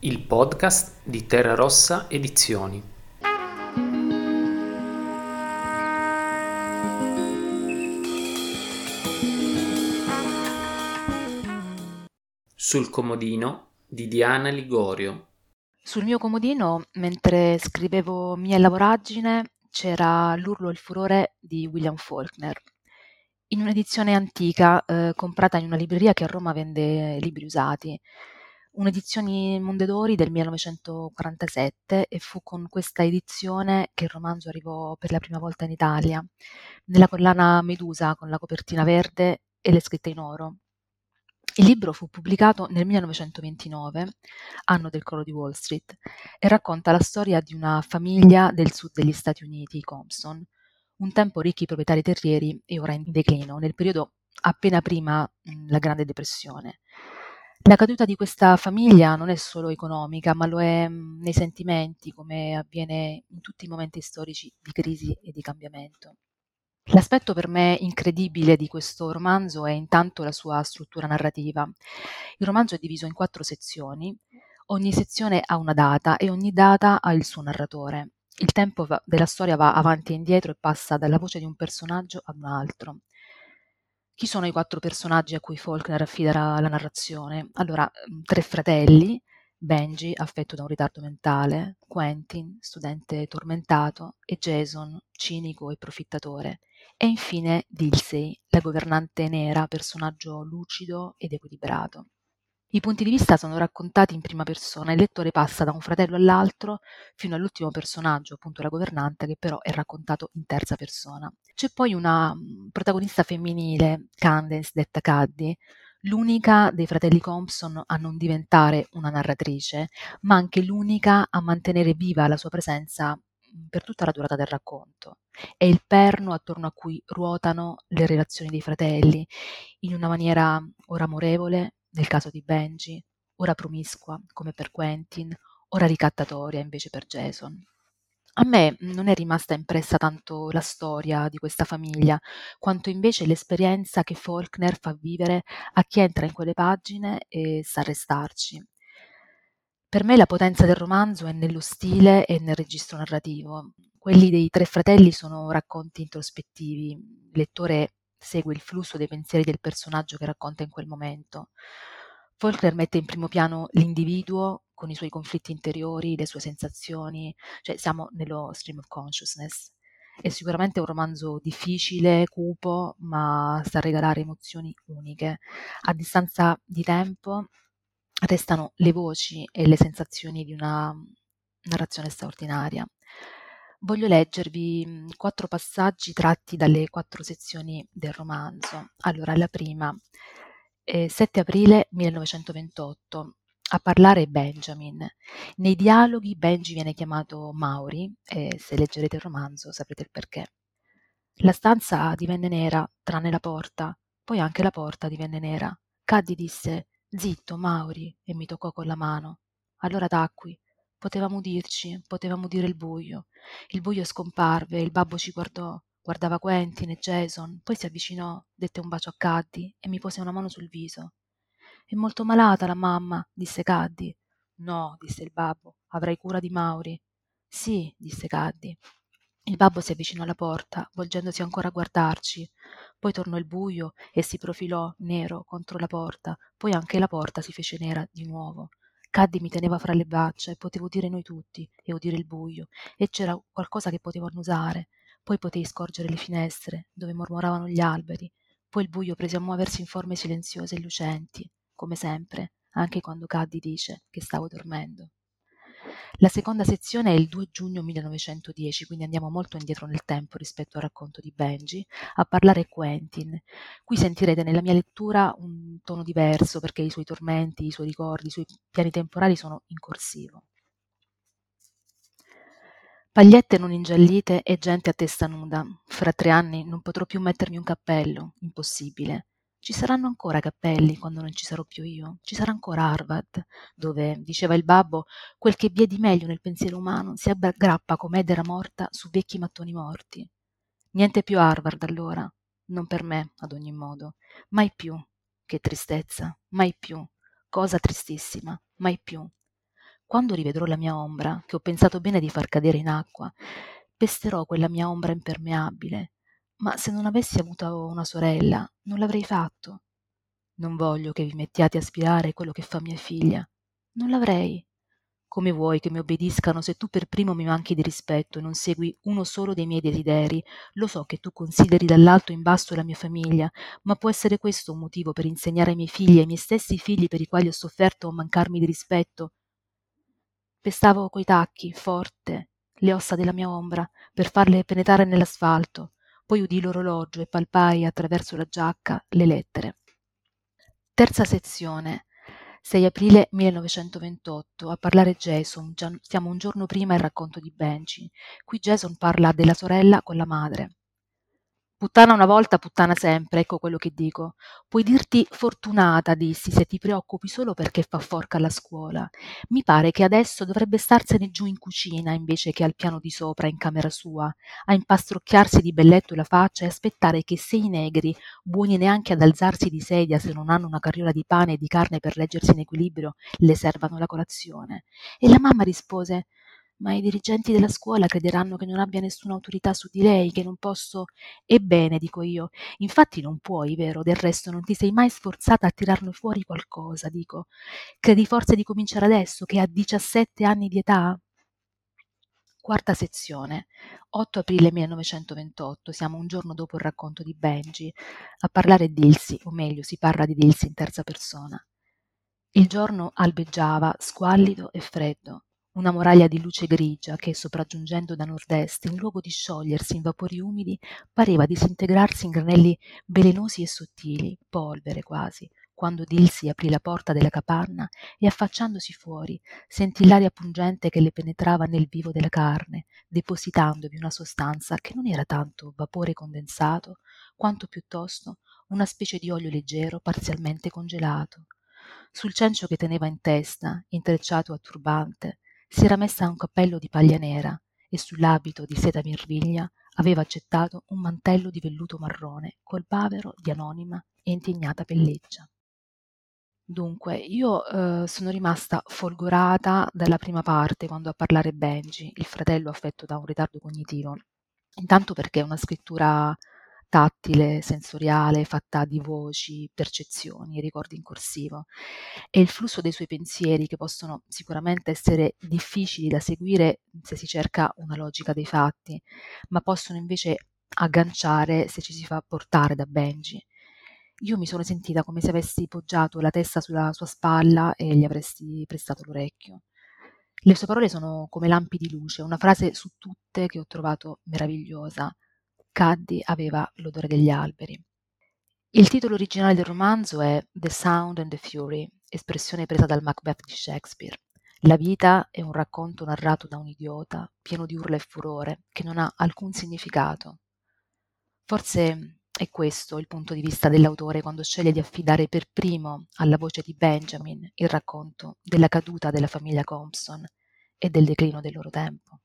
Il podcast di Terra Rossa Edizioni. Sul comodino di Diana Ligorio. Sul mio comodino, mentre scrivevo Mia lavoraggine, c'era L'urlo e il furore di William Faulkner. In un'edizione antica, eh, comprata in una libreria che a Roma vende libri usati un'edizione Mondadori del 1947 e fu con questa edizione che il romanzo arrivò per la prima volta in Italia, nella collana Medusa con la copertina verde e le scritte in oro. Il libro fu pubblicato nel 1929, anno del crollo di Wall Street, e racconta la storia di una famiglia del sud degli Stati Uniti, Compson, un tempo ricchi proprietari terrieri e ora in declino, nel periodo appena prima della Grande Depressione. La caduta di questa famiglia non è solo economica, ma lo è mhmm, nei sentimenti, come avviene in tutti i momenti storici di crisi e di cambiamento. L'aspetto per me incredibile di questo romanzo è intanto la sua struttura narrativa. Il romanzo è diviso in quattro sezioni, ogni sezione ha una data e ogni data ha il suo narratore. Il tempo della storia va avanti e indietro e passa dalla voce di un personaggio ad un altro. Chi sono i quattro personaggi a cui Faulkner affida la narrazione? Allora, mm, tre fratelli, Benji, affetto da un ritardo mentale, Quentin, studente tormentato, e Jason, cinico e profittatore, e infine Dilsey, la governante nera, personaggio lucido ed equilibrato. I punti di vista sono raccontati in prima persona, il lettore passa da un fratello all'altro fino all'ultimo personaggio, appunto la governante, che però è raccontato in terza persona. C'è poi una mm, protagonista femminile, Candace, detta Caddy, l'unica dei fratelli Compson a non diventare una narratrice, ma anche l'unica a mantenere viva la sua presenza mm, per tutta la durata del racconto. È il perno attorno a cui ruotano le relazioni dei fratelli, in una maniera ora amorevole, nel caso di Benji, ora promiscua come per Quentin, ora ricattatoria invece per Jason. A me non è rimasta impressa tanto la storia di questa famiglia, quanto invece l'esperienza che Faulkner fa vivere a chi entra in quelle pagine e sa restarci. Per me la potenza del romanzo è nello stile e nel registro narrativo. Quelli dei tre fratelli sono racconti introspettivi. Il lettore segue il flusso dei pensieri del personaggio che racconta in quel momento. Faulkner mette in primo piano l'individuo con i suoi conflitti interiori, le sue sensazioni, cioè siamo nello stream of consciousness. È sicuramente un romanzo difficile, cupo, ma sa regalare emozioni uniche. A distanza di tempo restano le voci e le sensazioni di una narrazione straordinaria. Voglio leggervi mhmm, quattro passaggi tratti dalle quattro sezioni del romanzo. Allora, la prima, eh, 7 aprile 1928. A parlare è Benjamin. Nei dialoghi Benji viene chiamato Mauri e se leggerete il romanzo saprete il perché. La stanza divenne nera, tranne la porta, poi anche la porta divenne nera. Caddi disse Zitto, Mauri, e mi toccò con la mano. Allora tacqui. Potevamo dirci, potevamo dire il buio. Il buio scomparve, il babbo ci guardò, guardava Quentin e Jason, poi si avvicinò, dette un bacio a Caddy e mi pose una mano sul viso. È molto malata la mamma, disse Caddy. No, disse il babbo, avrai cura di Mauri. Sì, disse Caddy. Il babbo si avvicinò alla porta, volgendosi ancora a guardarci. Poi tornò il buio e si profilò nero contro la porta, poi anche la porta si fece nera di nuovo. Caddy mi teneva fra le braccia e potevo dire noi tutti e udire il buio, e c'era qualcosa che potevo annusare. Poi potei scorgere le finestre, dove mormoravano gli alberi. Poi il buio prese a muoversi in forme silenziose e lucenti, come sempre, anche quando Caddy dice che stavo dormendo. La seconda sezione è il 2 giugno 1910, quindi andiamo molto indietro nel tempo rispetto al racconto di Benji. A parlare Quentin. Qui sentirete nella mia lettura un tono diverso perché i suoi tormenti, i suoi ricordi, i suoi piani temporali sono in corsivo. Pagliette non ingiallite e gente a testa nuda. Fra tre anni non potrò più mettermi un cappello. Impossibile. Ci saranno ancora cappelli quando non ci sarò più io. Ci sarà ancora Harvard, dove, diceva il babbo, quel che vi è di meglio nel pensiero umano si aggrappa come Ed era morta su vecchi mattoni morti. Niente più Harvard allora. Non per me, ad ogni modo. Mai più. Che tristezza. Mai più. Cosa tristissima. Mai più. Quando rivedrò la mia ombra, che ho pensato bene di far cadere in acqua, pesterò quella mia ombra impermeabile. Ma se non avessi avuto una sorella, non l'avrei fatto. Non voglio che vi mettiate a spiare quello che fa mia figlia. Non l'avrei. Come vuoi che mi obbediscano se tu per primo mi manchi di rispetto e non segui uno solo dei miei desideri? Lo so che tu consideri dall'alto in basso la mia famiglia, ma può essere questo un motivo per insegnare ai miei figli e ai miei stessi figli per i quali ho sofferto mancarmi di rispetto? Pestavo coi tacchi, forte, le ossa della mia ombra, per farle penetrare nell'asfalto. Poi udii l'orologio e palpai attraverso la giacca le lettere. Terza sezione. 6 aprile 1928. A parlare Jason. Siamo un giorno prima il racconto di Benji. Qui Jason parla della sorella con la madre. Puttana una volta, puttana sempre, ecco quello che dico. Puoi dirti fortunata, dissi, se ti preoccupi solo perché fa forca alla scuola. Mi pare che adesso dovrebbe starsene giù in cucina invece che al piano di sopra in camera sua, a impastrocchiarsi di belletto la faccia e aspettare che sei negri, buoni neanche ad alzarsi di sedia se non hanno una carriola di pane e di carne per leggersi in equilibrio, le servano la colazione. E la mamma rispose ma i dirigenti della scuola crederanno che non abbia nessuna autorità su di lei, che non posso. Ebbene, dico io, infatti non puoi, vero? Del resto non ti sei mai sforzata a tirarne fuori qualcosa, dico. Credi forse di cominciare adesso, che ha 17 anni di età? Quarta sezione, 8 aprile 1928, siamo un giorno dopo il racconto di Benji. A parlare Dilsi, o meglio, si parla di Dilsi in terza persona. Il giorno albeggiava, squallido e freddo una muraglia di luce grigia che, sopraggiungendo da nord-est, in luogo di sciogliersi in vapori umidi, pareva disintegrarsi in granelli velenosi e sottili, polvere quasi, quando Dilsi aprì la porta della capanna e affacciandosi fuori sentì l'aria pungente che le penetrava nel vivo della carne, depositandovi una sostanza che non era tanto vapore condensato, quanto piuttosto una specie di olio leggero parzialmente congelato. Sul cencio che teneva in testa, intrecciato a turbante, si era messa un cappello di paglia nera e sull'abito di seta mirviglia aveva accettato un mantello di velluto marrone col bavero di anonima e indignata pelleggia. Dunque, io eh, sono rimasta folgorata dalla prima parte quando a parlare Benji, il fratello affetto da un ritardo cognitivo. Intanto perché è una scrittura tattile, sensoriale, fatta di voci, percezioni, ricordi in corsivo e il flusso dei suoi pensieri che possono sicuramente essere difficili da seguire se si cerca una logica dei fatti, ma possono invece agganciare se ci si fa portare da Benji. Io mi sono sentita come se avessi poggiato la testa sulla sua spalla e gli avresti prestato l'orecchio. Le sue parole sono come lampi di luce, una frase su tutte che ho trovato meravigliosa. Caddy aveva l'odore degli alberi. Il titolo originale del romanzo è The Sound and the Fury, espressione presa dal Macbeth di Shakespeare. La vita è un racconto narrato da un idiota, pieno di urla e furore, che non ha alcun significato. Forse è questo il punto di vista dell'autore quando sceglie di affidare per primo alla voce di Benjamin il racconto della caduta della famiglia Compson e del declino del loro tempo.